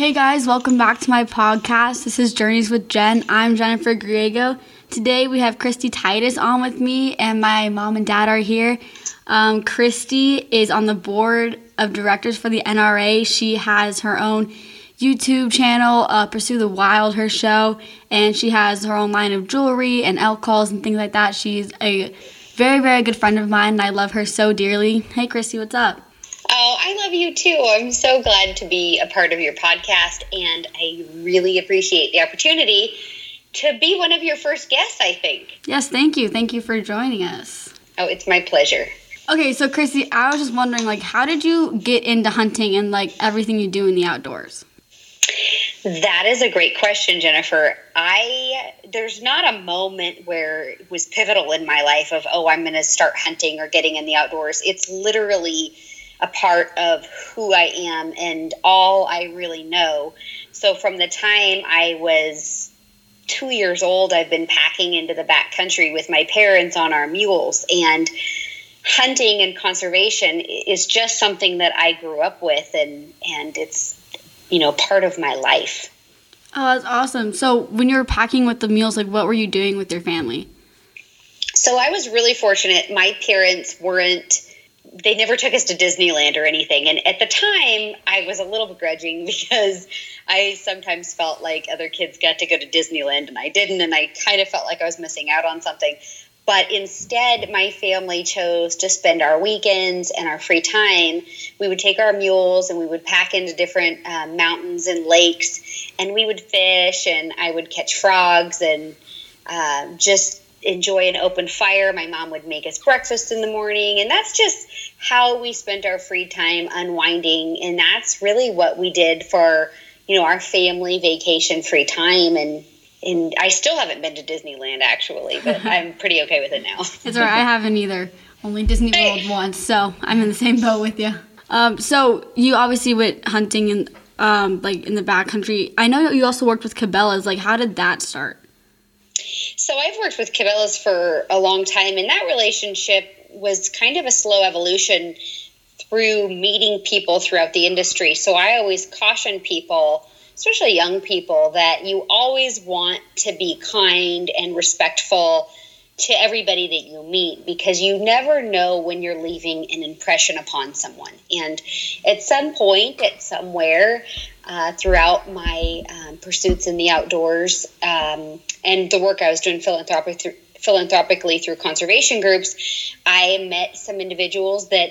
Hey guys, welcome back to my podcast. This is Journeys with Jen. I'm Jennifer Griego. Today we have Christy Titus on with me, and my mom and dad are here. Um, Christy is on the board of directors for the NRA. She has her own YouTube channel, uh, Pursue the Wild, her show, and she has her own line of jewelry and alcohols and things like that. She's a very, very good friend of mine, and I love her so dearly. Hey, Christy, what's up? Oh, I love you too. I'm so glad to be a part of your podcast, and I really appreciate the opportunity to be one of your first guests, I think. Yes, thank you. Thank you for joining us. Oh, it's my pleasure. Okay, so Christy, I was just wondering, like, how did you get into hunting and like everything you do in the outdoors? That is a great question, Jennifer. I there's not a moment where it was pivotal in my life of oh I'm going to start hunting or getting in the outdoors. It's literally a part of who I am and all I really know. So from the time I was two years old, I've been packing into the back country with my parents on our mules and hunting and conservation is just something that I grew up with and and it's you know part of my life. Oh, that's awesome. So when you were packing with the mules, like what were you doing with your family? So I was really fortunate. My parents weren't they never took us to Disneyland or anything. And at the time, I was a little begrudging because I sometimes felt like other kids got to go to Disneyland and I didn't. And I kind of felt like I was missing out on something. But instead, my family chose to spend our weekends and our free time. We would take our mules and we would pack into different uh, mountains and lakes, and we would fish, and I would catch frogs and uh, just enjoy an open fire. My mom would make us breakfast in the morning, and that's just how we spent our free time unwinding. And that's really what we did for you know our family vacation free time. And and I still haven't been to Disneyland actually, but I'm pretty okay with it now. it's alright. I haven't either. Only Disney World once, so I'm in the same boat with you. Um, so you obviously went hunting in um, like in the backcountry. I know you also worked with Cabela's. Like, how did that start? So I've worked with Cabela's for a long time, and that relationship was kind of a slow evolution through meeting people throughout the industry. So I always caution people, especially young people, that you always want to be kind and respectful to everybody that you meet because you never know when you're leaving an impression upon someone. And at some point, at somewhere, uh, throughout my um, pursuits in the outdoors um, and the work I was doing philanthropic philanthropically through conservation groups, I met some individuals that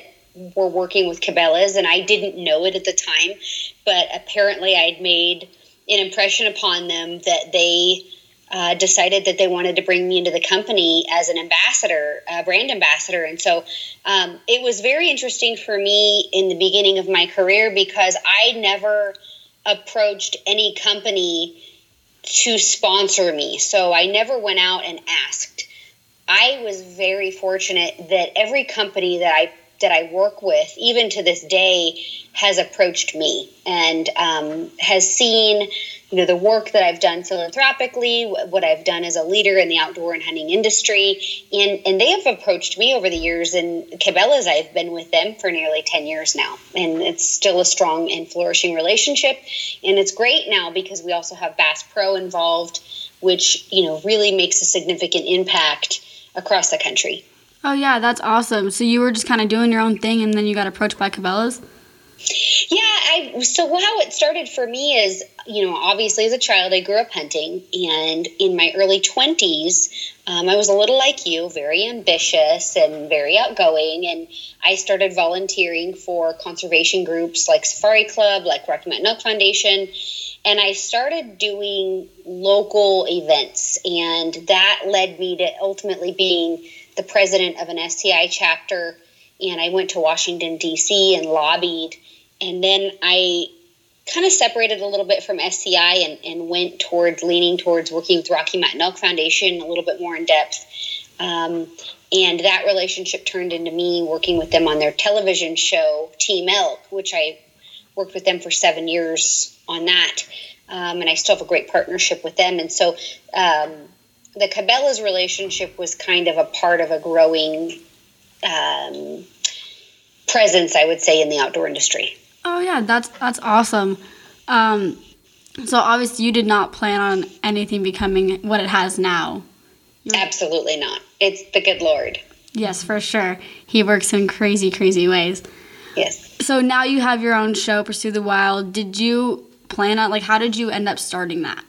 were working with Cabela's, and I didn't know it at the time, but apparently I'd made an impression upon them that they uh, decided that they wanted to bring me into the company as an ambassador, a brand ambassador. And so um, it was very interesting for me in the beginning of my career because I never approached any company to sponsor me. So I never went out and asked. I was very fortunate that every company that I that I work with, even to this day, has approached me and um, has seen you know the work that I've done philanthropically, what I've done as a leader in the outdoor and hunting industry, and and they have approached me over the years. And Cabela's, I've been with them for nearly ten years now, and it's still a strong and flourishing relationship. And it's great now because we also have Bass Pro involved, which you know really makes a significant impact across the country. Oh yeah, that's awesome. So you were just kind of doing your own thing, and then you got approached by Cabela's. Yeah, I so how it started for me is, you know, obviously as a child I grew up hunting, and in my early twenties, um, I was a little like you, very ambitious and very outgoing, and I started volunteering for conservation groups like Safari Club, like Rocky Mountain Elk Foundation, and I started doing local events, and that led me to ultimately being the president of an SCI chapter. And I went to Washington D.C. and lobbied and then I kind of separated a little bit from SCI and, and went towards leaning towards working with Rocky Mountain Elk Foundation a little bit more in depth. Um, and that relationship turned into me working with them on their television show, Team Elk, which I worked with them for seven years on that. Um, and I still have a great partnership with them. And so um, the Cabela's relationship was kind of a part of a growing um, presence, I would say, in the outdoor industry. Oh yeah, that's that's awesome. Um, so obviously you did not plan on anything becoming what it has now. You're... Absolutely not. It's the good Lord. Yes, for sure. He works in crazy, crazy ways. Yes. So now you have your own show, Pursue the Wild. Did you plan on like how did you end up starting that?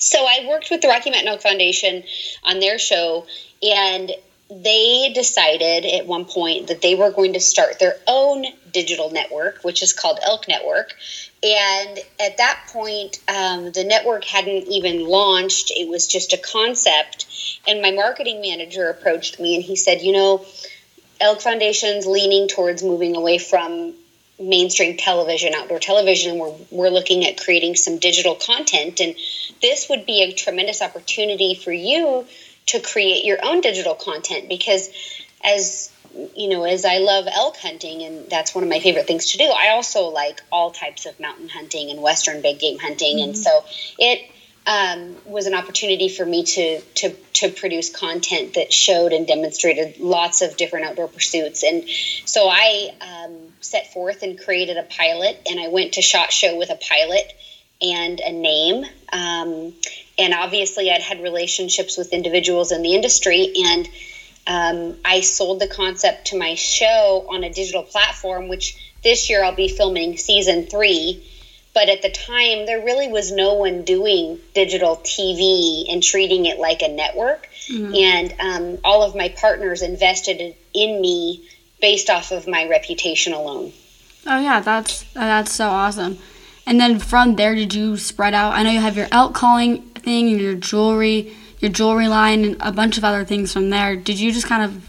So I worked with the Rocky Mountain Elk Foundation on their show and they decided at one point that they were going to start their own digital network, which is called Elk Network. And at that point, um, the network hadn't even launched, it was just a concept. And my marketing manager approached me and he said, You know, Elk Foundation's leaning towards moving away from mainstream television, outdoor television, and we're, we're looking at creating some digital content. And this would be a tremendous opportunity for you to create your own digital content because as you know as i love elk hunting and that's one of my favorite things to do i also like all types of mountain hunting and western big game hunting mm-hmm. and so it um, was an opportunity for me to to to produce content that showed and demonstrated lots of different outdoor pursuits and so i um, set forth and created a pilot and i went to shot show with a pilot and a name um, and obviously I'd had relationships with individuals in the industry and um, I sold the concept to my show on a digital platform, which this year I'll be filming season three. But at the time, there really was no one doing digital TV and treating it like a network. Mm-hmm. And um, all of my partners invested in me based off of my reputation alone. Oh yeah, that's that's so awesome. And then from there, did you spread out? I know you have your elk calling thing and your jewelry, your jewelry line, and a bunch of other things from there. Did you just kind of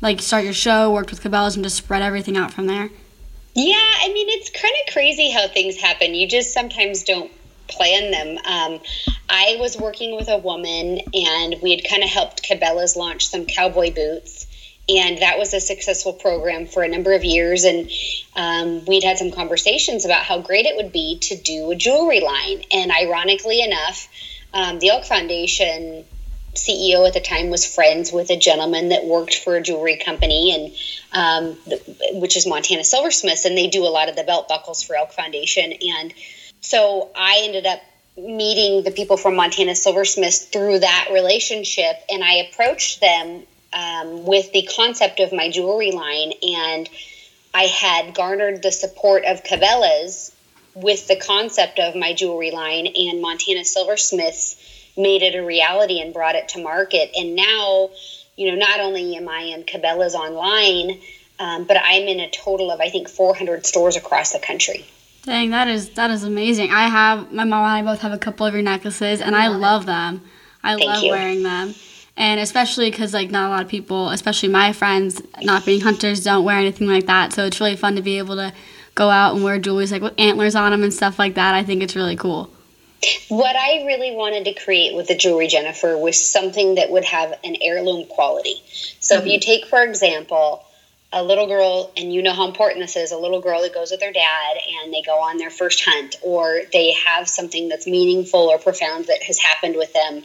like start your show, worked with Cabela's, and just spread everything out from there? Yeah, I mean, it's kind of crazy how things happen. You just sometimes don't plan them. Um, I was working with a woman, and we had kind of helped Cabela's launch some cowboy boots and that was a successful program for a number of years and um, we'd had some conversations about how great it would be to do a jewelry line and ironically enough um, the elk foundation ceo at the time was friends with a gentleman that worked for a jewelry company and um, which is montana silversmiths and they do a lot of the belt buckles for elk foundation. And so i ended up meeting the people from montana silversmiths through that relationship and i approached them um, with the concept of my jewelry line, and I had garnered the support of Cabela's with the concept of my jewelry line, and Montana Silversmiths made it a reality and brought it to market. And now, you know, not only am I in Cabela's online, um, but I'm in a total of I think 400 stores across the country. Dang, that is that is amazing. I have my mom and I both have a couple of your necklaces, and I love them. I Thank love you. wearing them and especially because like not a lot of people especially my friends not being hunters don't wear anything like that so it's really fun to be able to go out and wear jewelry like with antlers on them and stuff like that i think it's really cool what i really wanted to create with the jewelry jennifer was something that would have an heirloom quality so mm-hmm. if you take for example a little girl, and you know how important this is a little girl that goes with their dad and they go on their first hunt, or they have something that's meaningful or profound that has happened with them.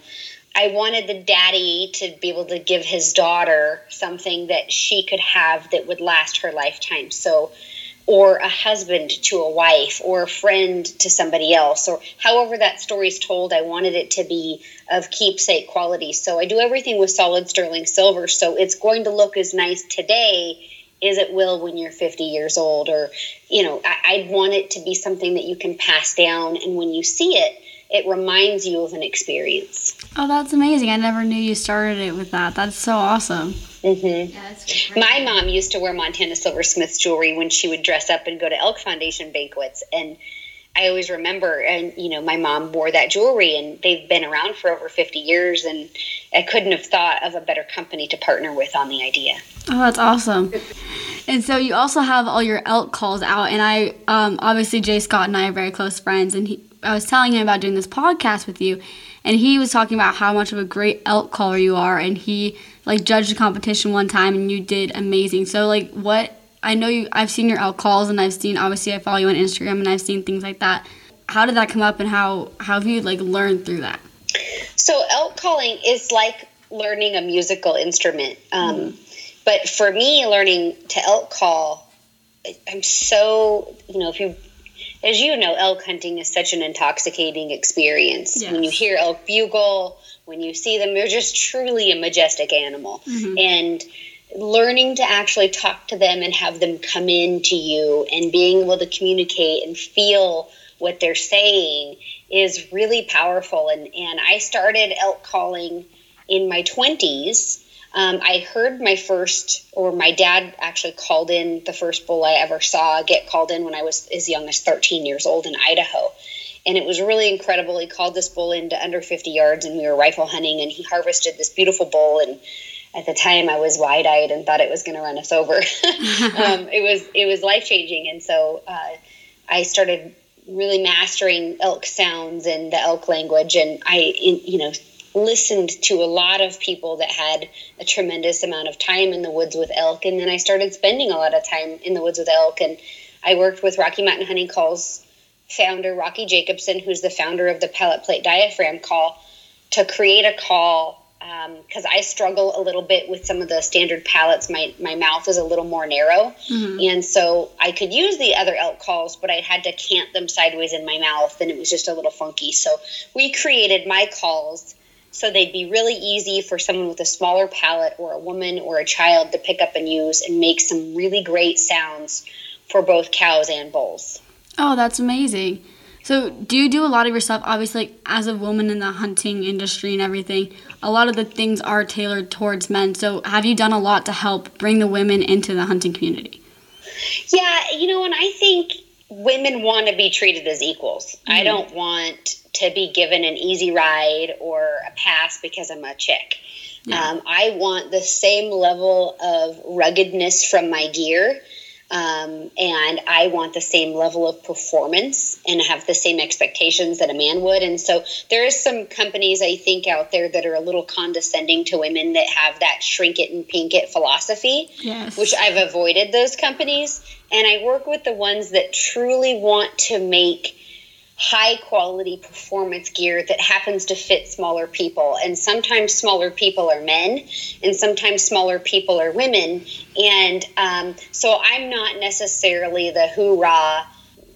I wanted the daddy to be able to give his daughter something that she could have that would last her lifetime. So, or a husband to a wife, or a friend to somebody else, or however that story is told, I wanted it to be of keepsake quality. So, I do everything with solid sterling silver. So, it's going to look as nice today as it will when you're 50 years old. Or, you know, I, I want it to be something that you can pass down. And when you see it, it reminds you of an experience. Oh, that's amazing. I never knew you started it with that. That's so awesome. Mm-hmm. Yeah, My mom used to wear Montana Silversmiths jewelry when she would dress up and go to Elk Foundation banquets. And I always remember, and you know, my mom wore that jewelry, and they've been around for over 50 years. And I couldn't have thought of a better company to partner with on the idea. Oh, that's awesome. And so you also have all your elk calls out, and I um, obviously Jay Scott and I are very close friends, and he, I was telling him about doing this podcast with you, and he was talking about how much of a great elk caller you are, and he like judged a competition one time, and you did amazing. So like, what I know you, I've seen your elk calls, and I've seen obviously I follow you on Instagram, and I've seen things like that. How did that come up, and how how have you like learned through that? So elk calling is like learning a musical instrument. Um, mm. But for me, learning to elk call, I'm so you know if you as you know, elk hunting is such an intoxicating experience. Yes. When you hear elk bugle, when you see them, they're just truly a majestic animal. Mm-hmm. And learning to actually talk to them and have them come in to you and being able to communicate and feel what they're saying is really powerful. And, and I started elk calling in my 20s. Um, I heard my first, or my dad actually called in the first bull I ever saw get called in when I was as young as 13 years old in Idaho. And it was really incredible. He called this bull into under 50 yards, and we were rifle hunting, and he harvested this beautiful bull. And at the time, I was wide eyed and thought it was going to run us over. um, it was it was life changing, and so uh, I started really mastering elk sounds and the elk language, and I, you know, listened to a lot of people that had a tremendous amount of time in the woods with elk, and then I started spending a lot of time in the woods with elk, and I worked with Rocky Mountain Hunting Calls founder Rocky Jacobson, who's the founder of the palate plate diaphragm call, to create a call because um, I struggle a little bit with some of the standard palates. My my mouth is a little more narrow, mm-hmm. and so I could use the other elk calls, but I had to cant them sideways in my mouth, and it was just a little funky. So we created my calls so they'd be really easy for someone with a smaller palate or a woman or a child to pick up and use and make some really great sounds for both cows and bulls. Oh, that's amazing. So, do you do a lot of your stuff? Obviously, like, as a woman in the hunting industry and everything, a lot of the things are tailored towards men. So, have you done a lot to help bring the women into the hunting community? Yeah, you know, and I think women want to be treated as equals. Mm-hmm. I don't want to be given an easy ride or a pass because I'm a chick. Yeah. Um, I want the same level of ruggedness from my gear um, and I want the same level of performance and have the same expectations that a man would. And so there is some companies I think out there that are a little condescending to women that have that shrink it and pink it philosophy, yes. which I've avoided those companies. And I work with the ones that truly want to make high quality performance gear that happens to fit smaller people. And sometimes smaller people are men, and sometimes smaller people are women. And um, so I'm not necessarily the hoorah,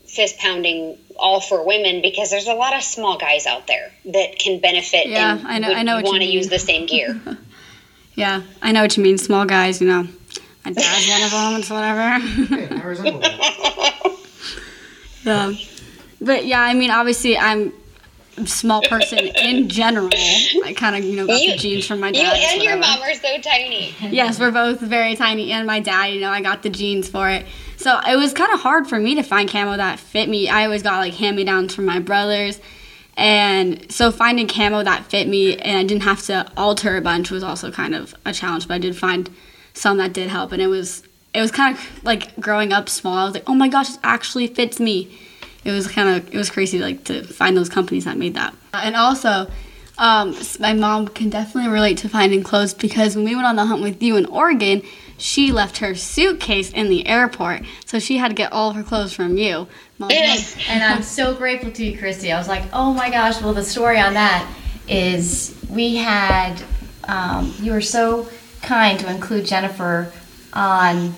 fist pounding all for women because there's a lot of small guys out there that can benefit yeah, and I know, I know want to use the same gear. yeah, I know what you mean. Small guys, you know. My dad's one of them, it's whatever. hey, I resemble that. yeah. But yeah, I mean, obviously, I'm a small person in general. I kind of, you know, got You- the genes from my dad. You and your mom are so tiny. Yes, we're both very tiny, and my dad, you know, I got the genes for it. So it was kind of hard for me to find camo that fit me. I always got like hand me downs from my brothers. And so finding camo that fit me and I didn't have to alter a bunch was also kind of a challenge, but I did find some that did help. And it was, it was kind of like growing up small. I was like, oh my gosh, this actually fits me. It was kind of, it was crazy like to find those companies that made that. And also, um, my mom can definitely relate to finding clothes because when we went on the hunt with you in Oregon, she left her suitcase in the airport, so she had to get all of her clothes from you. Mom, And I'm so grateful to you, Christy. I was like, oh my gosh. Well, the story on that is we had, um, you were so kind to include Jennifer on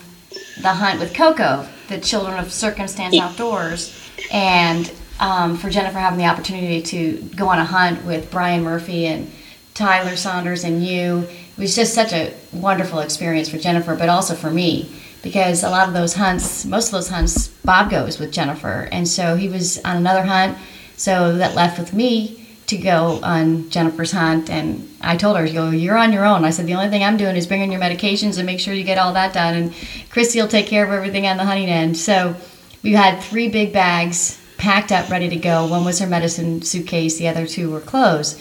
the hunt with Coco, the Children of Circumstance Outdoors, and um, for Jennifer having the opportunity to go on a hunt with Brian Murphy and Tyler Saunders and you. It was just such a wonderful experience for Jennifer, but also for me because a lot of those hunts, most of those hunts, Bob goes with Jennifer, and so he was on another hunt, so that left with me to go on Jennifer's hunt, and I told her, "Yo, you're on your own." I said, "The only thing I'm doing is bringing your medications and make sure you get all that done, and Christy will take care of everything on the hunting end." So we had three big bags packed up, ready to go. One was her medicine suitcase, the other two were clothes.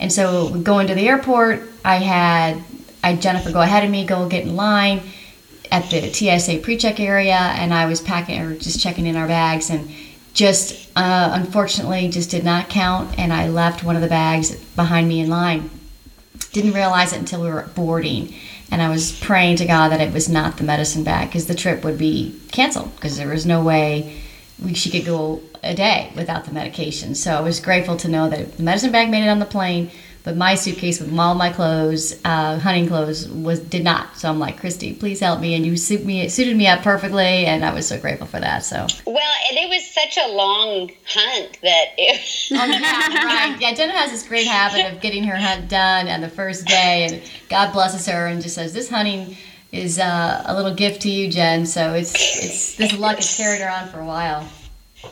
And so we go into the airport. I had I Jennifer go ahead of me, go get in line at the TSA pre-check area, and I was packing or just checking in our bags, and just uh, unfortunately just did not count, and I left one of the bags behind me in line. Didn't realize it until we were boarding, and I was praying to God that it was not the medicine bag because the trip would be canceled because there was no way we, she could go a day without the medication. So I was grateful to know that the medicine bag made it on the plane, but my suitcase with all my clothes, uh, hunting clothes, was did not. So I'm like, Christy, please help me, and you suit me suited me up perfectly, and I was so grateful for that. So Well, and it was such a long hunt that it. Oh, yeah, right. Yeah, Jenna has this great habit of getting her hunt done on the first day, and God blesses her and just says, "This hunting is uh, a little gift to you, Jen." So it's it's this luck has carried her on for a while.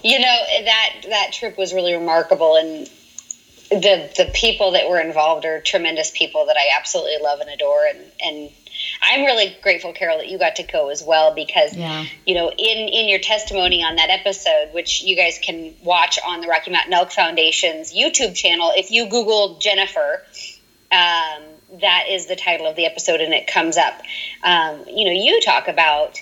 you know that that trip was really remarkable, and the the people that were involved are tremendous people that I absolutely love and adore, and and I'm really grateful, Carol, that you got to go as well because Yeah. you know in in your testimony on that episode, which you guys can watch on the Rocky Mountain Elk Foundation's YouTube channel, if you Google Jennifer. Um, that is the title of the episode, and it comes up. Um, you know, you talk about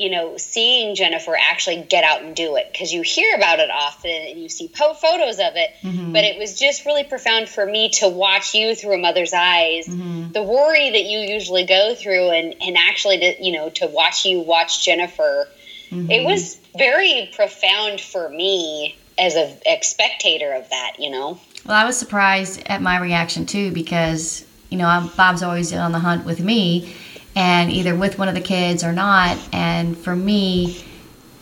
you know, seeing Jennifer actually get out and do it because you hear about it often and you see po- photos of it. Mm-hmm. But it was just really profound for me to watch you through a mother's eyes, mm-hmm. the worry that you usually go through, and, and actually, to, you know, to watch you watch Jennifer. Mm-hmm. It was very profound for me as a, a spectator of that, you know. Well, I was surprised at my reaction too because you know I'm, Bob's always on the hunt with me, and either with one of the kids or not. And for me,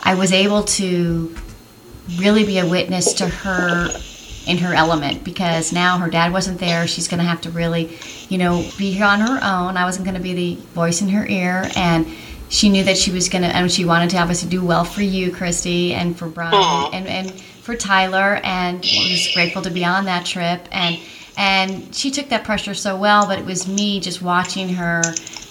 I was able to really be a witness to her in her element because now her dad wasn't there. She's going to have to really, you know, be on her own. I wasn't going to be the voice in her ear, and she knew that she was going to, and she wanted to obviously do well for you, Christy, and for Brian, Aw. and and for Tyler, and was grateful to be on that trip, and and she took that pressure so well. But it was me just watching her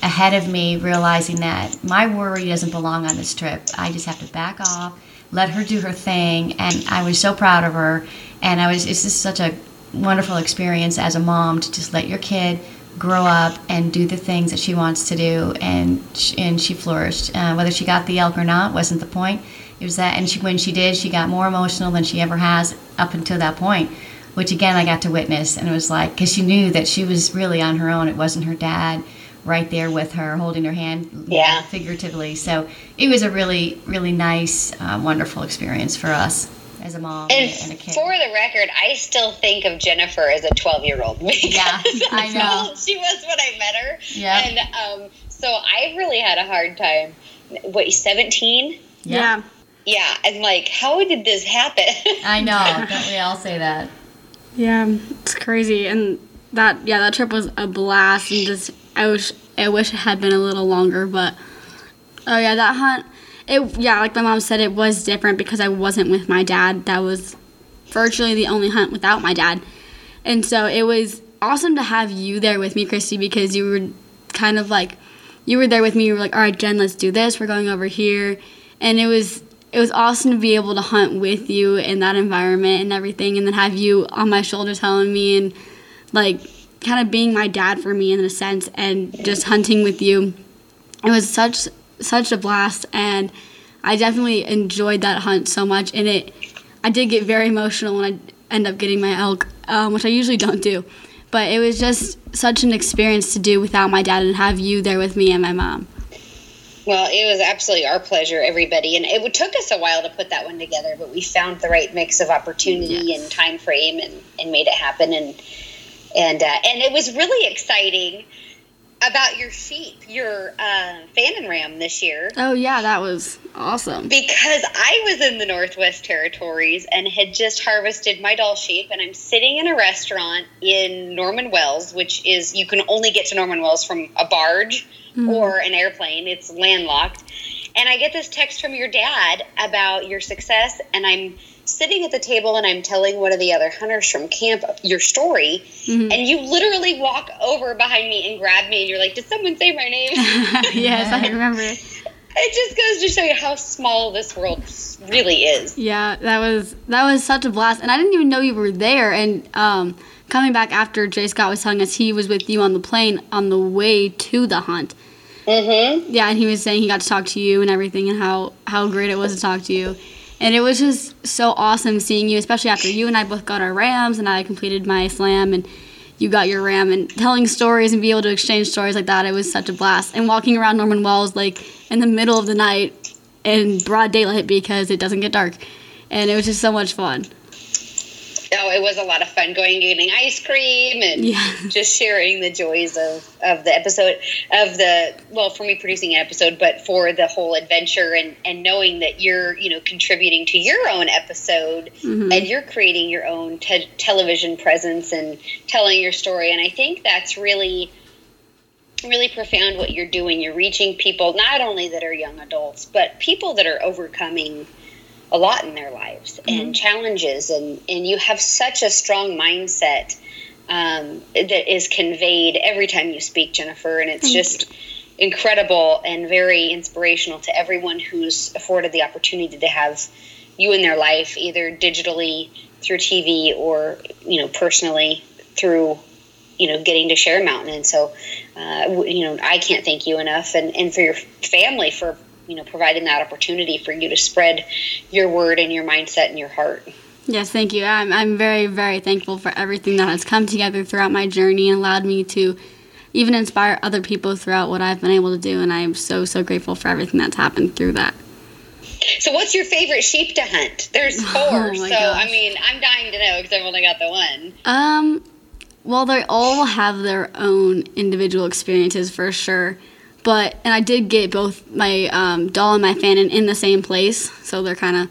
ahead of me, realizing that my worry doesn't belong on this trip. I just have to back off, let her do her thing, and I was so proud of her. And I was, it's just such a wonderful experience as a mom to just let your kid grow up and do the things that she wants to do, and sh- and she flourished. Uh, whether she got the elk or not wasn't the point. It was that, and she, when she did, she got more emotional than she ever has up until that point. Which again, I got to witness, and it was like because she knew that she was really on her own. It wasn't her dad right there with her, holding her hand, Yeah. figuratively. So it was a really, really nice, uh, wonderful experience for us as a mom And and, a kid. for the record, I still think of Jennifer as a 12 year old. Yeah, I know. She was when I met her. Yeah. And um, so I really had a hard time. What, 17? Yeah. Yeah. I'm like, how did this happen? I know. Don't we all say that? Yeah, it's crazy, and that yeah, that trip was a blast, and just I wish I wish it had been a little longer, but oh yeah, that hunt, it yeah, like my mom said, it was different because I wasn't with my dad. That was virtually the only hunt without my dad, and so it was awesome to have you there with me, Christy, because you were kind of like you were there with me. You were like, all right, Jen, let's do this. We're going over here, and it was it was awesome to be able to hunt with you in that environment and everything, and then have you on my shoulder telling me and like kind of being my dad for me in a sense, and just hunting with you. It was such such a blast, and I definitely enjoyed that hunt so much. And it, I did get very emotional when I end up getting my elk, um, which I usually don't do. But it was just such an experience to do without my dad and have you there with me and my mom. well, it was absolutely our pleasure, everybody. And it took us a while to put that one together, but we found the right mix of opportunity and time frame and, and made it happen. And and uh, and it was really exciting about your sheep, your uh, Fannin Ram this year. Oh yeah, that was awesome. because I was in the Northwest Territories and had just harvested my Dall sheep, and I'm sitting in a restaurant in Norman Wells, which is you can only get to Norman Wells from a barge or an airplane. It's landlocked. And I get this text from your dad about your success, and I'm sitting at the table and I'm telling one of the other hunters from camp your story, and you literally walk over behind me and grab me, and you're like, "Did someone say my name?" yes, I remember. It just goes to show you how small this world really is. Yeah, that was that was such a blast, and I didn't even know you were there. And um, coming back after Jay Scott was telling us he was with you on the plane on the way to the hunt. Mm-hmm. Yeah, and he was saying he got to talk to you and everything, and how how great it was to talk to you. And it was just so awesome seeing you, especially after you and I both got our rams, and I completed my slam, and you got your ram, and telling stories and be able to exchange stories like that. It was such a blast. And walking around Norman Wells like in the middle of the night in broad daylight because it doesn't get dark, and it was just so much fun. It was a lot of fun going and getting ice cream and Yeah. just sharing the joys of, of the episode of the well for me producing an episode, but for the whole adventure and and knowing that you're you know contributing to your own episode Mhm. and you're creating your own te- television presence and telling your story, and I think that's really really profound what you're doing. You're reaching people not only that are young adults, but people that are overcoming a lot in their lives and challenges and and you have such a strong mindset um, that is conveyed every time you speak jennifer and it's Thank just incredible and very inspirational to everyone who's afforded the opportunity to have you in their life either digitally through tv or you know personally through you know getting to share mountain. And so uh, you know i can't thank you enough and, and for your family for you know providing that opportunity for you to spread your word and your mindset and your heart Yes, thank you. I'm, I'm very, very thankful for everything that has come together throughout my journey and allowed me to even inspire other people throughout what I've been able to do. And I am so, so grateful for everything that's happened through that. so what's your favorite sheep to hunt there's four Oh so my i mean i'm dying to know because i've only got the one Um, well, they all have their own individual experiences for sure. But, and I did get both my um, Dall and my Fannin in the same place. So they're kind of,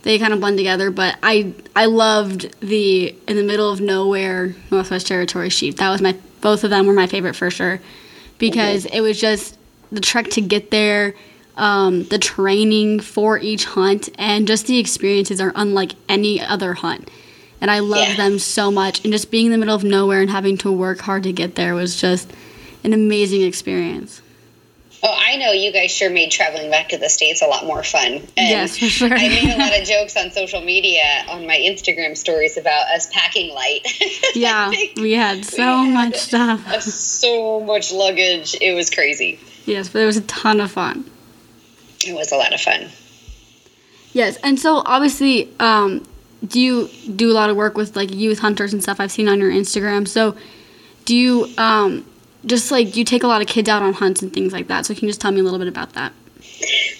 they kind of blend together. But I, I loved the in the middle of nowhere Northwest Territory sheep. That was my, both of them were my favorite for sure. Because it was just the trek to get there, um, the training for each hunt, and just the experiences are unlike any other hunt and I love Yeah. them so much. And just being in the middle of nowhere and having to work hard to get there was just an amazing experience. Oh i know you guys sure made traveling back to the states a lot more fun and Yes, for sure. i made a lot of jokes on social media on my instagram stories about us packing light Yeah, we had so We had much stuff. so much luggage it was crazy Yes, but it was a ton of fun. it was a lot of fun Yes, and so obviously, um, do you do a lot of work with like youth hunters and stuff? I've seen on your Instagram. So, do you um, just like you take a lot of kids out on hunts and things like that? So, can you just tell me a little bit about that?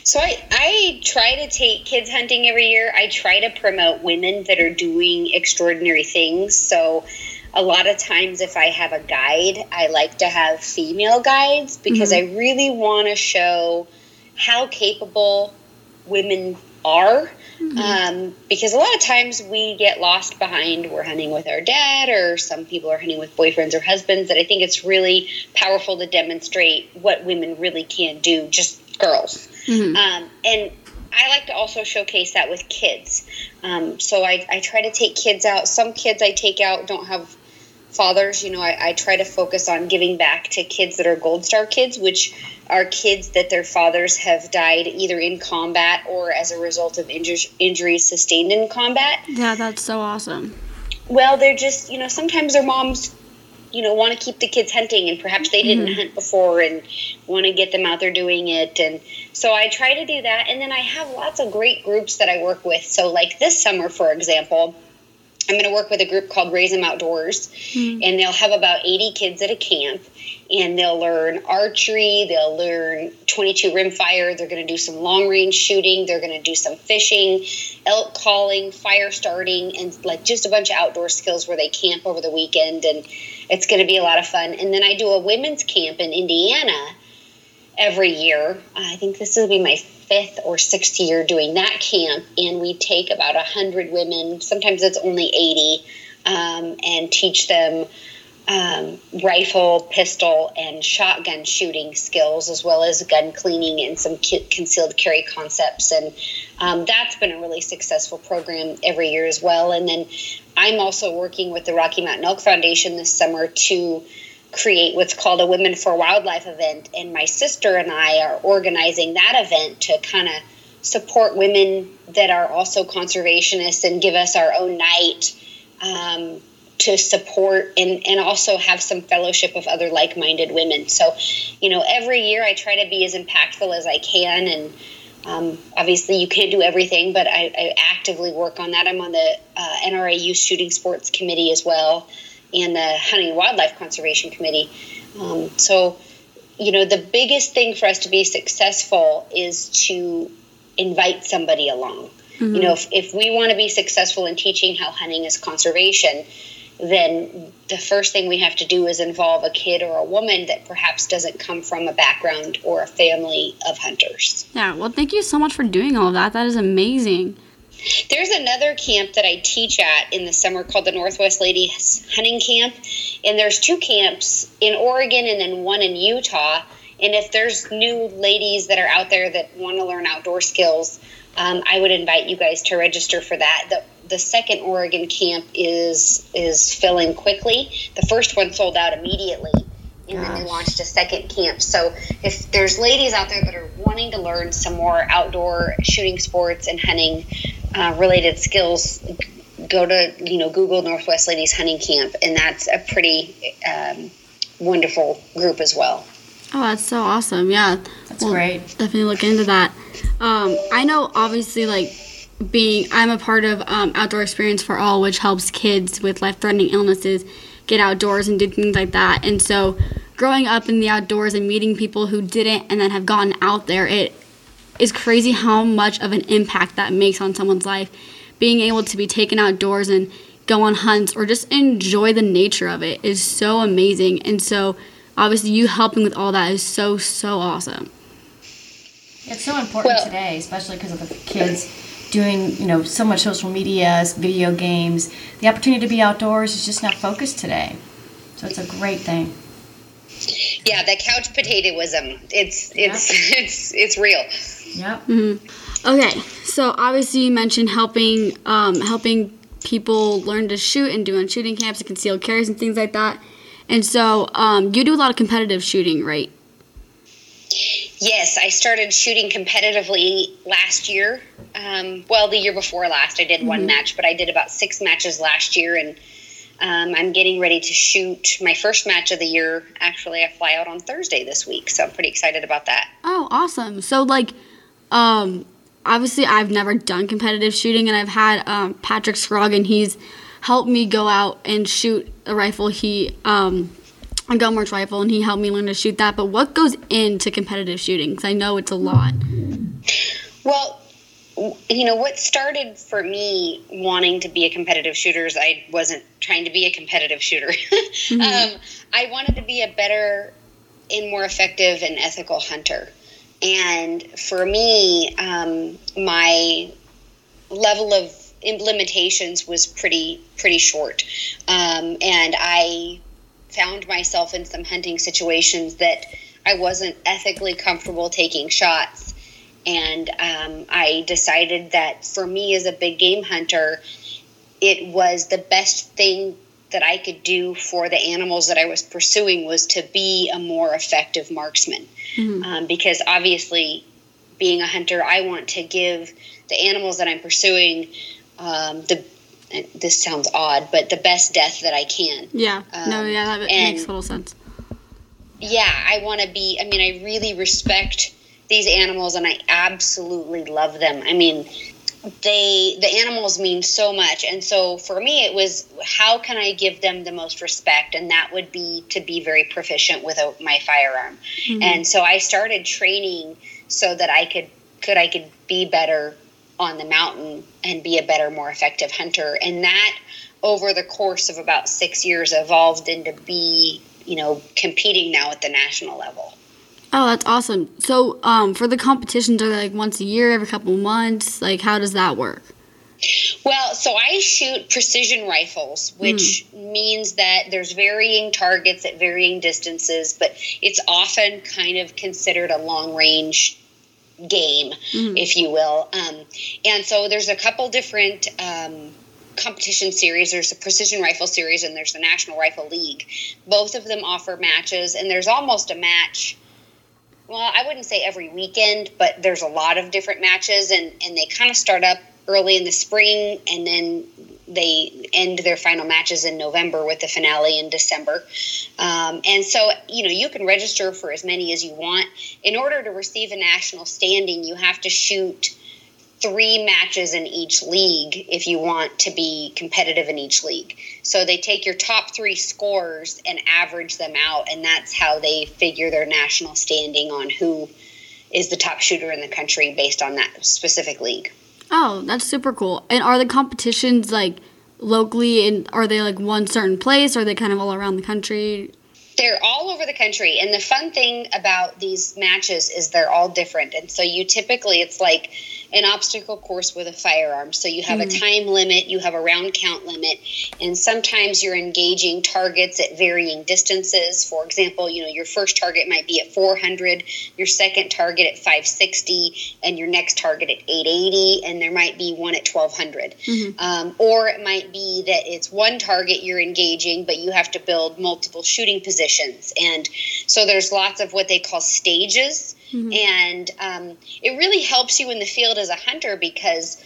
So I, I try to take kids hunting every year. I try to promote women that are doing extraordinary things. So a lot of times if I have a guide, I like to have female guides because mm-hmm. I really want to show how capable women are. Um, because a lot of times we get lost behind we're hunting with our dad or some people are hunting with boyfriends or husbands that I think it's really powerful to demonstrate what women really can do, just girls. Mhm. Um, and I like to also showcase that with kids. Um, so I, I try to take kids out. Some kids I take out don't have fathers. You know, I, I try to focus on giving back to kids that are Gold Star kids, which are kids that their fathers have died either in combat or as a result of injur- injuries sustained in combat. Yeah, that's so awesome. Well, they're just, you know, sometimes their moms, you know, want to keep the kids hunting and perhaps they didn't mm-hmm. hunt before and want to get them out there doing it. And so I try to do that. And then I have lots of great groups that I work with. So, like this summer, for example, I'm going to work with a group called Raise Them Outdoors, hmm. and they'll have about 80 kids at a camp, and they'll learn archery, they'll learn 22 rimfire, they're going to do some long range shooting, they're going to do some fishing, elk calling, fire starting, and like just a bunch of outdoor skills where they camp over the weekend, and it's going to be a lot of fun. And then I do a women's camp in Indiana every year. I think this will be my fifth or sixth year doing that camp, and we take about a hundred women. Sometimes it's only eighty, um, and teach them um, rifle, pistol, and shotgun shooting skills, as well as gun cleaning and some concealed carry concepts. And um, that's been a really successful program every year as well. And then I'm also working with the Rocky Mountain Elk Foundation this summer to create what's called a Women for Wildlife event. And my sister and I are organizing that event to kind of support women that are also conservationists and give us our own night um, to support and, and also have some fellowship of other like minded women. So, you know, every year I try to be as impactful as I can. And um, obviously, you can't do everything, but I, I actively work on that. I'm on the uh, NRA Youth Shooting Sports Committee as well and the Hunting and Wildlife Conservation Committee. Um, so, you know, the biggest thing for us to be successful is to invite somebody along. You know, if, if we want to be successful in teaching how hunting is conservation, then the first thing we have to do is involve a kid or a woman that perhaps doesn't come from a background or a family of hunters. Yeah, well, thank you so much for doing all of that. That is amazing. There's another camp that I teach at in the summer called the Northwest Ladies Hunting Camp. And there's two camps in Oregon and then one in Utah. And if there's new ladies that are out there that want to learn outdoor skills, um, I would invite you guys to register for that. The, the second Oregon camp is is filling quickly. The first one sold out immediately, and then they launched a second camp. So if there's ladies out there that are wanting to learn some more outdoor shooting sports and hunting uh, related skills, go to you know Google Northwest Ladies Hunting Camp, and that's a pretty um, wonderful group as well. Oh, that's so awesome. Yeah. That's great. Definitely look into that. Um, I know, obviously, like being, I'm a part of um, Outdoor Experience for All, which helps kids with life threatening illnesses get outdoors and do things like that. And so, growing up in the outdoors and meeting people who didn't and then have gotten out there, it is crazy how much of an impact that makes on someone's life. Being able to be taken outdoors and go on hunts or just enjoy the nature of it is so amazing. And so, obviously, you helping with all that is so, so awesome. It's so important Well- today, especially because of the kids doing, you know, so much social media, video games. The opportunity to be outdoors is just not focused today. So it's a great thing. Yeah, the couch potatoism. It's it's it's it's real. Yep. Okay, so obviously you mentioned helping um, helping people learn to shoot and doing shooting camps and concealed carries and things like that. And so um, you do a lot of competitive shooting, right? Yes, I started shooting competitively last year. Um, well, the year before last, I did one match, but I did about six matches last year, and um, I'm getting ready to shoot my first match of the year. Actually, I fly out on Thursday this week, so I'm pretty excited about that. Oh, awesome. So like, um, obviously I've never done competitive shooting, and I've had um, Patrick Scroggin. He's helped me go out and shoot a rifle. He um, a Gunwerks rifle, and he helped me learn to shoot that. But what goes into competitive shooting? Because I know it's a lot. Well, you know, what started for me wanting to be a competitive shooter is I wasn't trying to be a competitive shooter. um, I wanted to be a better and more effective and ethical hunter. And for me, um, my level of implementations was pretty pretty short, um, and I found myself in some hunting situations that I wasn't ethically comfortable taking shots. And um, I decided that for me as a big game hunter, it was the best thing that I could do for the animals that I was pursuing was to be a more effective marksman. Um, because obviously, being a hunter, I want to give the animals that I'm pursuing um, the. This sounds odd, but the best death that I can. Yeah. no, Um, yeah, that makes total sense. yeah, I want to be. I mean, I really respect these animals, and I absolutely love them. I mean, they the animals mean so much, and so for me, it was how can I give them the most respect, and that would be to be very proficient with a, my firearm. Mm-hmm. And so I started training so that I could could I could be better on the mountain and be a better, more effective hunter, and that over the course of about six years evolved into be you know competing now at the national level Oh, that's awesome. So, um, for the competitions, are they like once a year, every couple months? Like, how does that work? well so i shoot precision rifles which means that there's varying targets at varying distances but it's often kind of considered a long range game if you will um, and so there's a couple different um, competition series. There's a precision rifle series and there's the National Rifle League. Both of them offer matches, and there's almost a match. Well, I wouldn't say every weekend, but there's a lot of different matches, and, and they kind of start up early in the spring and then they end their final matches in November with the finale in December. Um, and so, you know, you can register for as many as you want. In order to receive a national standing, you have to shoot three matches in each league if you want to be competitive in each league. So they take your top three scores and average them out, and that's how they figure their national standing on who is the top shooter in the country based on that specific league. Oh, that's super cool. And are the competitions like locally and are they like one certain place or are they kind of all around the country? They're all over the country. And the fun thing about these matches is they're all different. And so you typically, it's like an obstacle course with a firearm. So you have mm. a hmm. time limit, you have a round count limit, and sometimes you're engaging targets at varying distances. For example, you know, your first target might be at 400, your second target at 560, and your next target at 880, and there might be one at 1200. Mm-hmm. Um, or it might be that it's one target you're engaging, but you have to build multiple shooting positions. And so there's lots of what they call stages Mm-hmm. And um, it really helps you in the field as a hunter because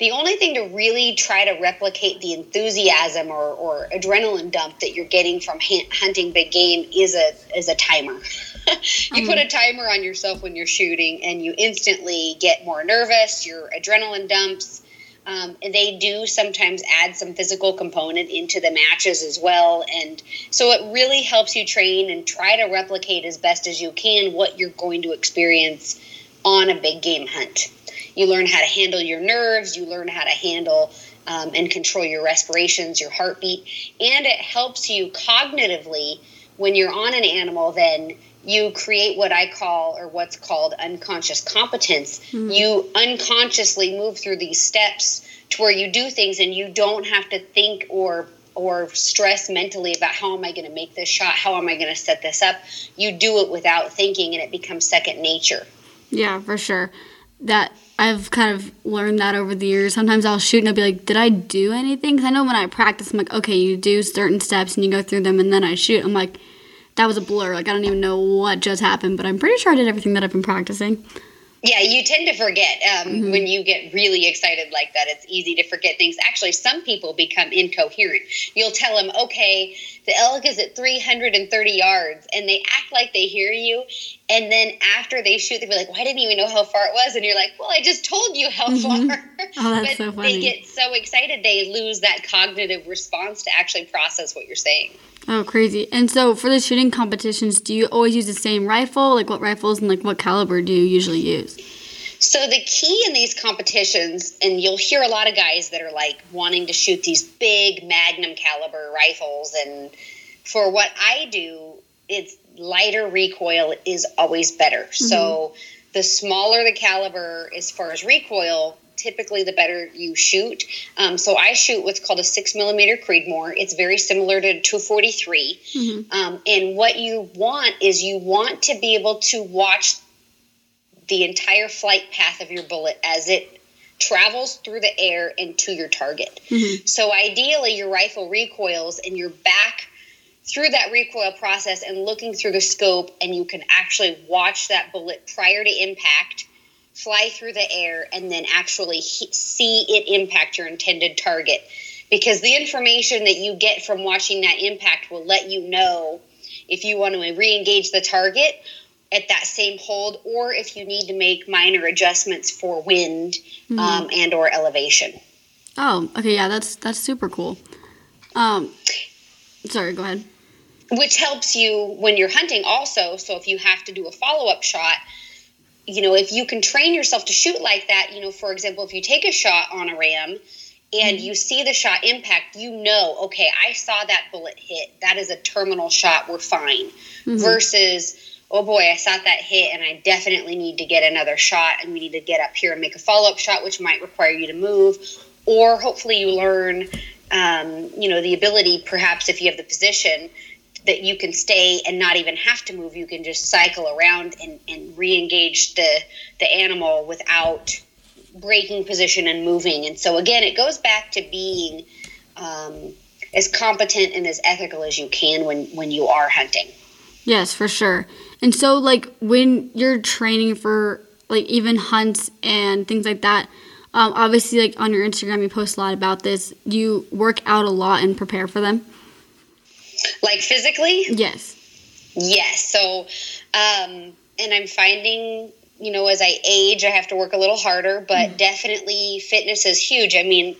the only thing to really try to replicate the enthusiasm or, or adrenaline dump that you're getting from hunting big game is a is a timer. you mm-hmm. put a timer on yourself when you're shooting, and you instantly get more nervous. Your adrenaline dumps. Um, and they do sometimes add some physical component into the matches as well. And so it really helps you train and try to replicate as best as you can what you're going to experience on a big game hunt. You learn how to handle your nerves, you learn how to handle um, and control your respirations, your heartbeat, and it helps you cognitively when you're on an animal then you create what I call or what's called unconscious competence. Mm-hmm. You unconsciously move through these steps to where you do things and you don't have to think or or stress mentally about how am I going to make this shot? How am I going to set this up? You do it without thinking and it becomes second nature. Yeah, for sure. That I've kind of learned that over the years. Sometimes I'll shoot and I'll be like, did I do anything? Because I know when I practice, I'm like, okay, you do certain steps and you go through them and then I shoot. I'm like, that was a blur. Like I don't even know what just happened, but I'm pretty sure I did everything that I've been practicing. Yeah, you tend to forget um, mm-hmm. when you get really excited like that. It's easy to forget things. Actually, some people become incoherent. You'll tell them, okay, the elk is at 330 yards, and they act like they hear you. And then after they shoot, they're like, well, I didn't even know how far it was. And you're like, well, I just told you how mm-hmm. far. Oh, that's but so funny. They get so excited, they lose that cognitive response to actually process what you're saying. Oh, crazy. And so for the shooting competitions, do you always use the same rifle? Like what rifles and like what caliber do you usually use? So the key in these competitions, and you'll hear a lot of guys that are like wanting to shoot these big magnum caliber rifles. And for what I do, it's lighter recoil is always better. Mm-hmm. So the smaller the caliber as far as recoil, typically the better you shoot. Um, so I shoot what's called a six millimeter Creedmoor. It's very similar to 243. Mm-hmm. Um, and what you want is you want to be able to watch the entire flight path of your bullet as it travels through the air and to your target. Mm-hmm. So ideally, your rifle recoils and you're back through that recoil process and looking through the scope, and you can actually watch that bullet prior to impact fly through the air and then actually he- see it impact your intended target. Because the information that you get from watching that impact will let you know if you want to re engage the target at that same hold or if you need to make minor adjustments for wind mm-hmm. um, and or elevation oh okay yeah that's that's super cool um sorry go ahead which helps you when you're hunting also so if you have to do a follow-up shot you know, if you can train yourself to shoot like that, you know, for example, if you take a shot on a ram and mm-hmm. you see the shot impact, you know, okay, I saw that bullet hit. That is a terminal shot. We're fine. Mm-hmm. Versus, oh boy, I saw that hit and I definitely need to get another shot and we need to get up here and make a follow up shot, which might require you to move. Or hopefully you learn, um, you know, the ability, perhaps if you have the position, that you can stay and not even have to move. You can just cycle around and, and re-engage the the animal without breaking position and moving. And so again, it goes back to being um, as competent and as ethical as you can when when you are hunting. Yes, for sure. And so like when you're training for like even hunts and things like that. Um, obviously, like on your Instagram, you post a lot about this. You work out a lot and prepare for them. Like physically? Yes. Yes. So, um, and I'm finding, you know, as I age, I have to work a little harder, but mm. definitely fitness is huge. I mean,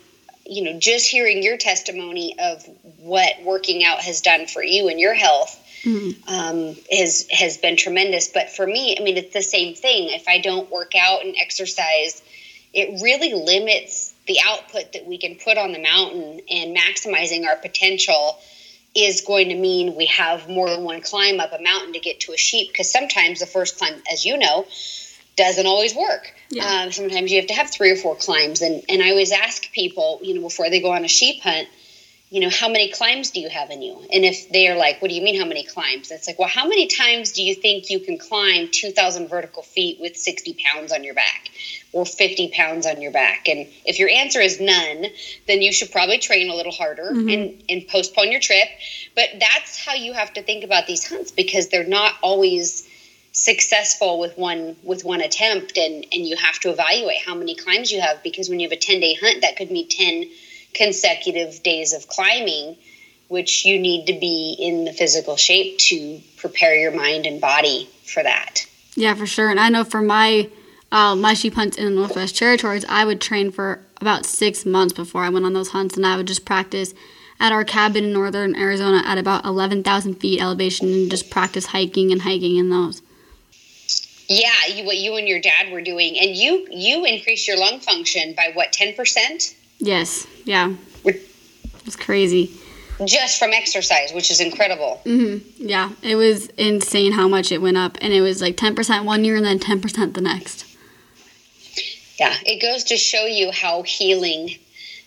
you know, just hearing your testimony of what working out has done for you and your health mm. um, has has been tremendous. But for me, I mean, it's the same thing. If I don't work out and exercise, it really limits the output that we can put on the mountain and maximizing our potential is going to mean we have more than one climb up a mountain to get to a sheep because sometimes the first climb as you know doesn't always work yeah. um, sometimes you have to have three or four climbs and, and i always ask people you know before they go on a sheep hunt you know, how many climbs do you have in you? And if they are like, what do you mean, how many climbs? It's like, well, how many times do you think you can climb 2,000 vertical feet with 60 pounds on your back or 50 pounds on your back? And if your answer is none, then you should probably train a little harder mm-hmm. and, and postpone your trip. But that's how you have to think about these hunts because they're not always successful with one with one attempt and and you have to evaluate how many climbs you have because when you have a 10 day hunt that could mean 10 consecutive days of climbing, which you need to be in the physical shape to prepare your mind and body for that. Yeah, for sure. And I know for my uh, my sheep hunts in the Northwest Territories, I would train for about six months before I went on those hunts, and I would just practice at our cabin in northern Arizona at about 11,000 feet elevation and just practice hiking and hiking in those. Yeah, you, what you and your dad were doing, and you you increased your lung function by what ten percent? Yes. Yeah. It's crazy. Just from exercise, which is incredible. Mm-hmm. Yeah, it was insane how much it went up, and it was like ten percent one year and then ten percent the next. Yeah, it goes to show you how healing,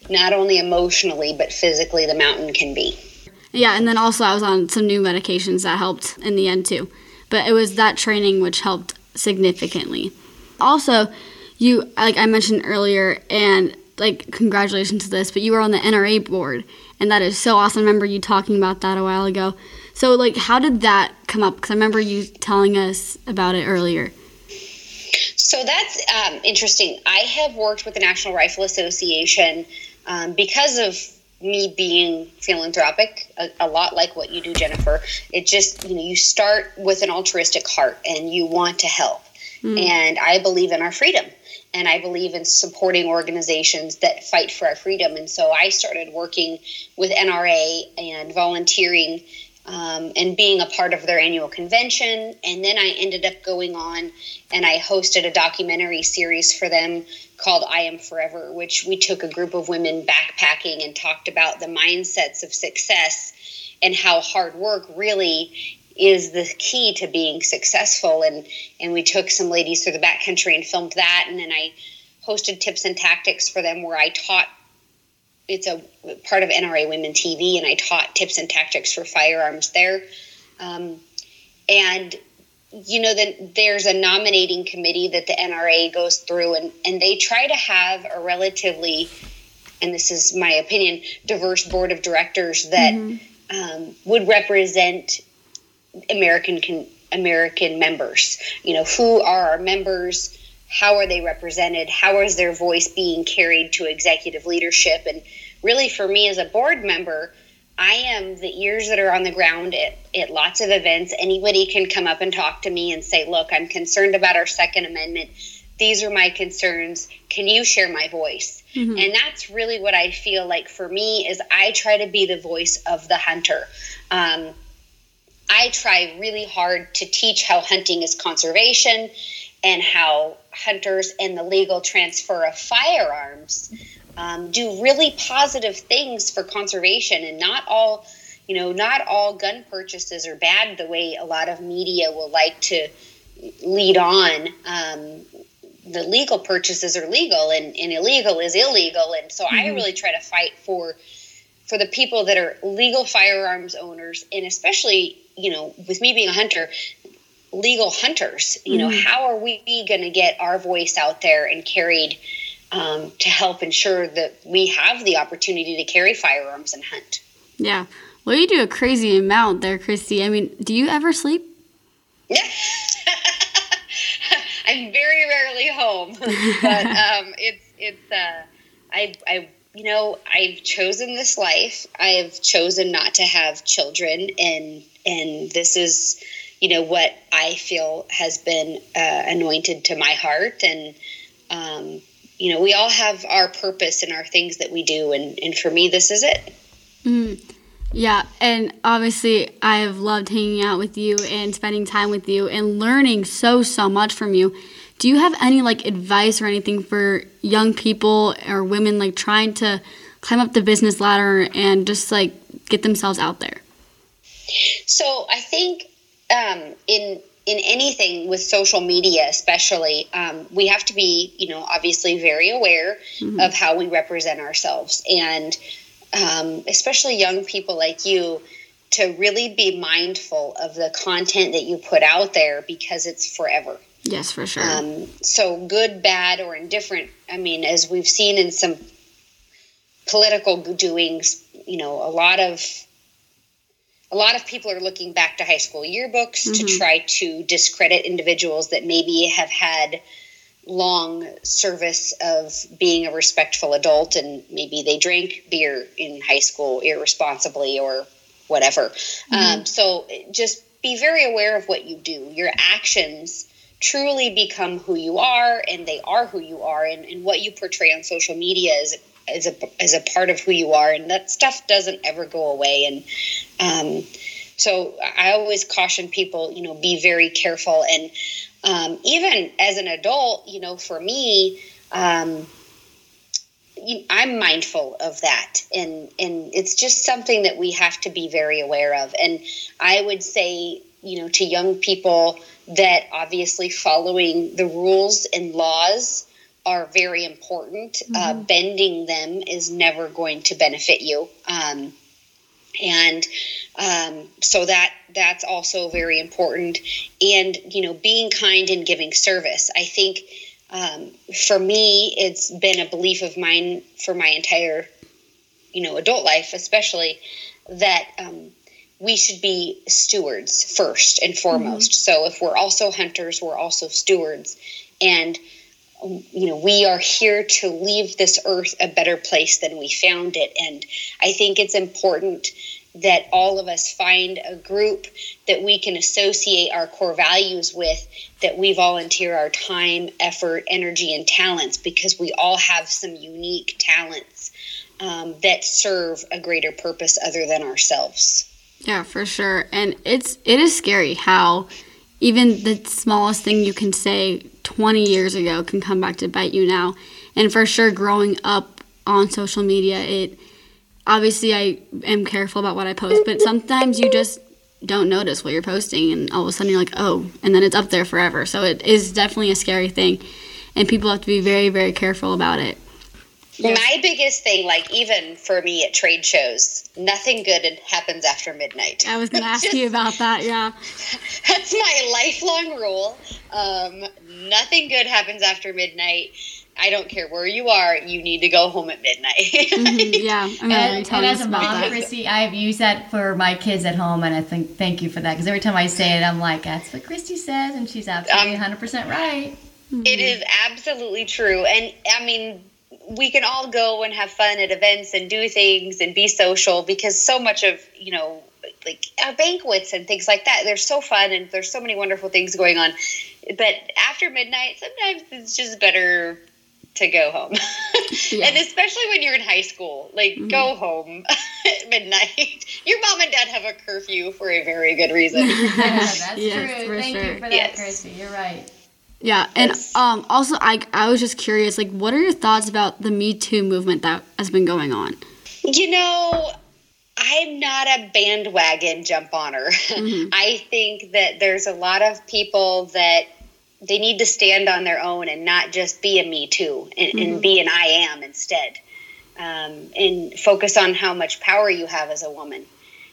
not only emotionally but physically, the mountain can be. Yeah, and then also I was on some new medications that helped in the end too. But it was that training which helped significantly. Also, you like I mentioned earlier, and like congratulations to this, but you were on the NRA board, and that is so awesome. I remember you talking about that a while ago. So like, how did that come up? Because I remember you telling us about it earlier. So that's um, interesting. I have worked with the National Rifle Association um, because of me being philanthropic, a, a, lot like what you do, Jennifer. It just you know you start with an altruistic heart and you want to help, mm. and I believe in our freedom and I believe in supporting organizations that fight for our freedom. And so I started working with NRA and volunteering um, and being a part of their annual convention. And then I ended up going on and I hosted a documentary series for them called I Am Forever, which we took a group of women backpacking and talked about the mindsets of success and how hard work really is the key to being successful. And and we took some ladies through the backcountry and filmed that. And then i hosted tips and tactics for them where i taught it's a part of nra women tv and i taught tips and tactics for firearms there. Um, and you know then there's a nominating committee that the nra goes through and and they try to have a relatively and this is my opinion diverse board of directors that mm-hmm. um, would represent American can, American members. You know, who are our members? How are they represented? How is their voice being carried to executive leadership? And really, for me as a board member, I am the ears that are on the ground at, at lots of events. Anybody can come up and talk to me and say, Look, I'm concerned about our Second Amendment. These are my concerns. Can you share my voice? Mm-hmm. And that's really what I feel like for me is I try to be the voice of the hunter. Um, I try really hard to teach how hunting is conservation and how hunters and the legal transfer of firearms um, do really positive things for conservation and not all you know not all gun purchases are bad the way a lot of media will like to lead on um, the legal purchases are legal and, and illegal is illegal and so mm-hmm. i really try to fight for for the people that are legal firearms owners and especially you know, with me being a hunter, legal hunters, you know, mm-hmm. how are we going to get our voice out there and carried um, to help ensure that we have the opportunity to carry firearms and hunt? Yeah. Well, you do a crazy amount there, Christy. I mean, do you ever sleep? Yeah. I'm very rarely home, but um, it's it's uh, I I you know I've chosen this life. I have chosen not to have children, and and this is you know what i feel has been uh, anointed to my heart. And um, you know we all have our purpose and our things that we do. And, and for me this is it. Mm. yeah. And obviously i have loved hanging out with you and spending time with you and learning so so much from you. Do you have any like advice or anything for young people or women like trying to climb up the business ladder and just like get themselves out there? So I think um, in in anything with social media, especially, um, we have to be, you know, obviously very aware mm-hmm. of how we represent ourselves, and um, especially young people like you, to really be mindful of the content that you put out there because it's forever. Yes, for sure. Um, so good, bad, or indifferent. I mean, as we've seen in some political doings, you know, a lot of a lot of people are looking back to high school yearbooks mm-hmm. to try to discredit individuals that maybe have had long service of being a respectful adult and maybe they drank beer in high school irresponsibly or whatever. Mm-hmm. Um, so just be very aware of what you do. Your actions truly become who you are and they are who you are and, and what you portray on social media is as a as a part of who you are, and that stuff doesn't ever go away. And um, so I always caution people, you know, be very careful. And um, even as an adult, you know, for me. Um, I'm mindful of that, and and it's just something that we have to be very aware of. And I would say, you know, to young people that obviously following the rules and laws are very important. Uh, mm-hmm. Uh, bending them is never going to benefit you. Um, and um, so that that's also very important and you know being kind and giving service i think um, for me it's been a belief of mine for my entire you know adult life especially that um, we should be stewards first and foremost mm-hmm. so if we're also hunters we're also stewards and you know, we are here to leave this earth a better place than we found it. And I think it's important that all of us find a group that we can associate our core values with, that we volunteer our time, effort, energy, and talents because we all have some unique talents um, that serve a greater purpose other than ourselves. Yeah, for sure. And it's it is scary how even the smallest thing you can say 20 years ago can come back to bite you now. And for sure, growing up on social media, it obviously I am careful about what I post, but sometimes you just don't notice what you're posting, and all of a sudden you're like, oh, and then it's up there forever. So it is definitely a scary thing, and people have to be very, very careful about it. My biggest thing, like even for me at trade shows, nothing good happens after midnight. I was going to ask Just, you about that. Yeah, that's my lifelong rule. Um, nothing good happens after midnight. I don't care where you are, you need to go home at midnight. mm-hmm, yeah, I'm and, and as a mom, Christy, I've used that for my kids at home, and I think thank you for that because every time I say it, I'm like, "That's what Christy says," and she's absolutely um, 100 percent right. It is absolutely true, and I mean we can all go and have fun at events and do things and be social because so much of you know like our banquets and things like that they're so fun and there's so many wonderful things going on but after midnight sometimes it's just better to go home yeah. and especially when you're in high school like mm-hmm. go home at midnight your mom and dad have a curfew for a very good reason yeah, that's yes, true thank sure. you for that yes. Chrissy. you're right yeah, and um, also I I was just curious, like, what are your thoughts about the Me Too movement that has been going on? You know, I'm not a bandwagon jump oner. Mm-hmm. I think that there's a lot of people that they need to stand on their own and not just be a Me Too and, mm-hmm. and be an I am instead, um, and focus on how much power you have as a woman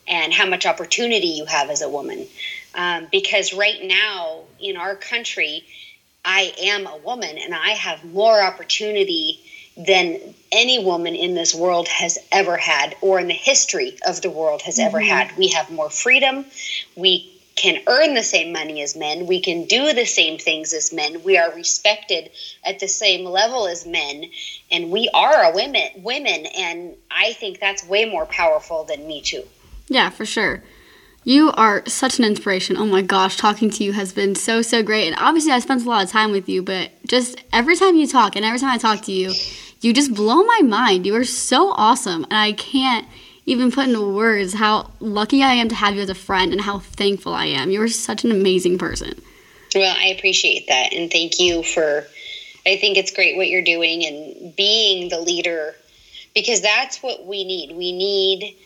and how much opportunity you have as a woman. Um, because right now in our country I am a woman and I have more opportunity than any woman in this world has ever had or in the history of the world has mm-hmm. ever had. We have more freedom. We can earn the same money as men. We can do the same things as men. We are respected at the same level as men, and we are a women. Women, and I think that's way more powerful than Me Too. Yeah, for sure. You are such an inspiration. Oh my gosh, talking to you has been so, so great. And obviously, I spent a lot of time with you, but just every time you talk and every time I talk to you, you just blow my mind. You are so awesome. And I can't even put into words how lucky I am to have you as a friend and how thankful I am. You are such an amazing person. Well, I appreciate that. And thank you for, I think it's great what you're doing and being the leader because that's what we need. We need,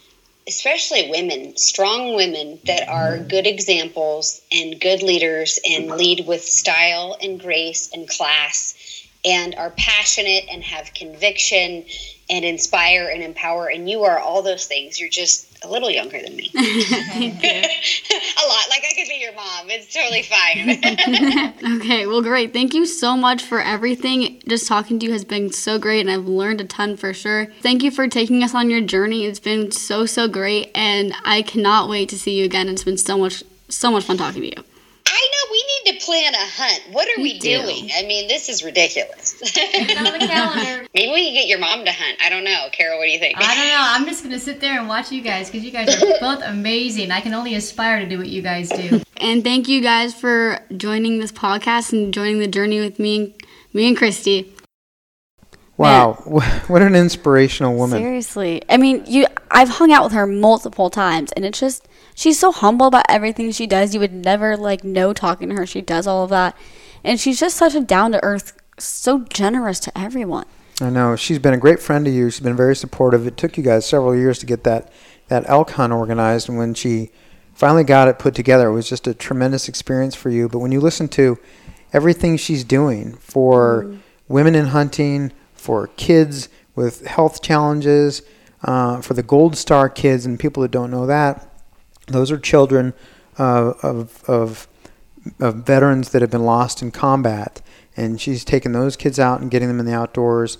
especially women, strong women that are mm-hmm. good examples and good leaders and mm-hmm. lead with style and grace and class and are passionate and have conviction and inspire and empower. And you are all those things. You're just a little younger than me. a lot. Like I could be your mom. It's totally fine. okay, well, great. Thank you so much for everything. Just talking to you has been so great, and I've learned a ton for sure. Thank you for taking us on your journey. It's been so, so great, and I cannot wait to see you again. It's been so much, so much fun talking to you. I know we need to plan a hunt. What are we, we do. doing? I mean, this is ridiculous. on the calendar. Maybe we can get your mom to hunt. I don't know. Carol, what do you think? I don't know. I'm just going to sit there and watch you guys because you guys are both amazing. I can only aspire to do what you guys do. And thank you guys for joining this podcast and joining the journey with me and, me and Christy. Wow, what an inspirational woman. Seriously. I mean, you I've hung out with her multiple times and it's just she's so humble about everything she does. You would never like know talking to her. She does all of that. And she's just such a down to earth, so generous to everyone. I know. She's been a great friend to you. She's been very supportive. It took you guys several years to get that that elk hunt organized and when she finally got it put together, it was just a tremendous experience for you. But when you listen to everything she's doing for mm. women in hunting, for kids with health challenges, uh, for the Gold Star kids and people that don't know that. Those are children uh, of, of, of veterans that have been lost in combat. And she's taking those kids out and getting them in the outdoors.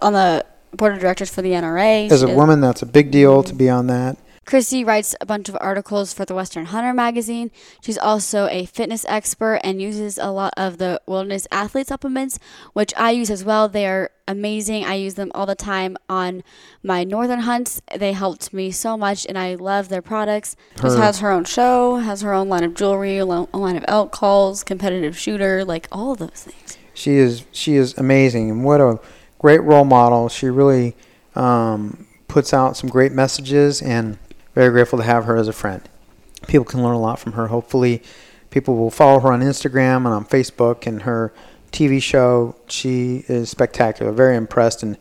On the board of directors for the NRA. As a woman, that's a big deal to be on that. Chrissy writes a bunch of articles for the Western Hunter magazine. She's also a fitness expert and uses a lot of the wilderness athlete supplements, which I use as well. They are amazing. I use them all the time on my northern hunts. They helped me so much, and I love their products. She has her own show, has her own line of jewelry, a line of elk calls, competitive shooter, like all those things. She is she is amazing, and what a great role model. She really um, puts out some great messages and very grateful to have her as a friend. People can learn a lot from her. Hopefully, people will follow her on Instagram and on Facebook and her TV show. She is spectacular. Very impressed. And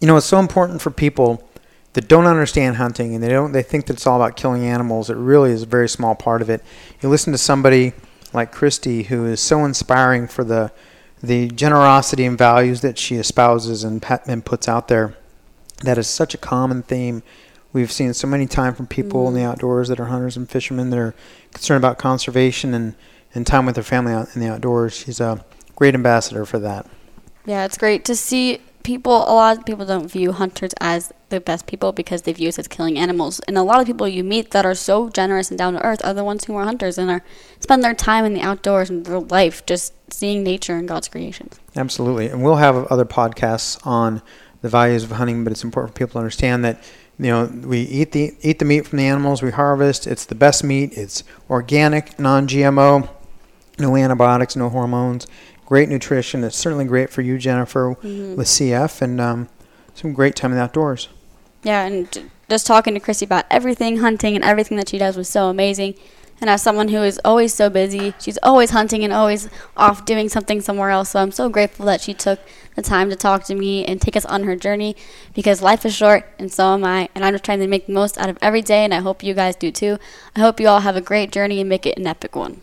you know, it's so important for people that don't understand hunting and they don't they think that it's all about killing animals. It really is a very small part of it. You listen to somebody like Christy who is so inspiring for the the generosity and values that she espouses and, and puts out there. That is such a common theme we've seen so many times from people mm-hmm. in the mm-hmm. outdoors that are hunters and fishermen that are concerned about conservation and, and time with their family out in the outdoors. She's a great ambassador for that. Yeah, it's great to see people. A lot of people don't view hunters as the best people because they view us as killing animals. And a lot of people you meet that are so generous and down to earth are the ones who are hunters and are spend their time in the outdoors and their life just seeing nature and God's creations. Absolutely, and we'll have other podcasts on the values of hunting, but it's important for people to understand that you know, we eat the eat the meat from the animals we harvest. It's the best meat. It's organic, non-GMO, no antibiotics, no hormones. Great nutrition. It's certainly great for you, Jennifer, mm-hmm. with CF, and um, some great time in the outdoors. Yeah, and just talking to Chrissy about everything hunting and everything that she does was so amazing. And as someone who is always so busy, she's always hunting and always off doing something somewhere else. So I'm so grateful that she took the time to talk to me and take us on her journey because life is short and so am I. And I'm just trying to make the most out of every day, and I hope you guys do too. I hope you all have a great journey and make it an epic one.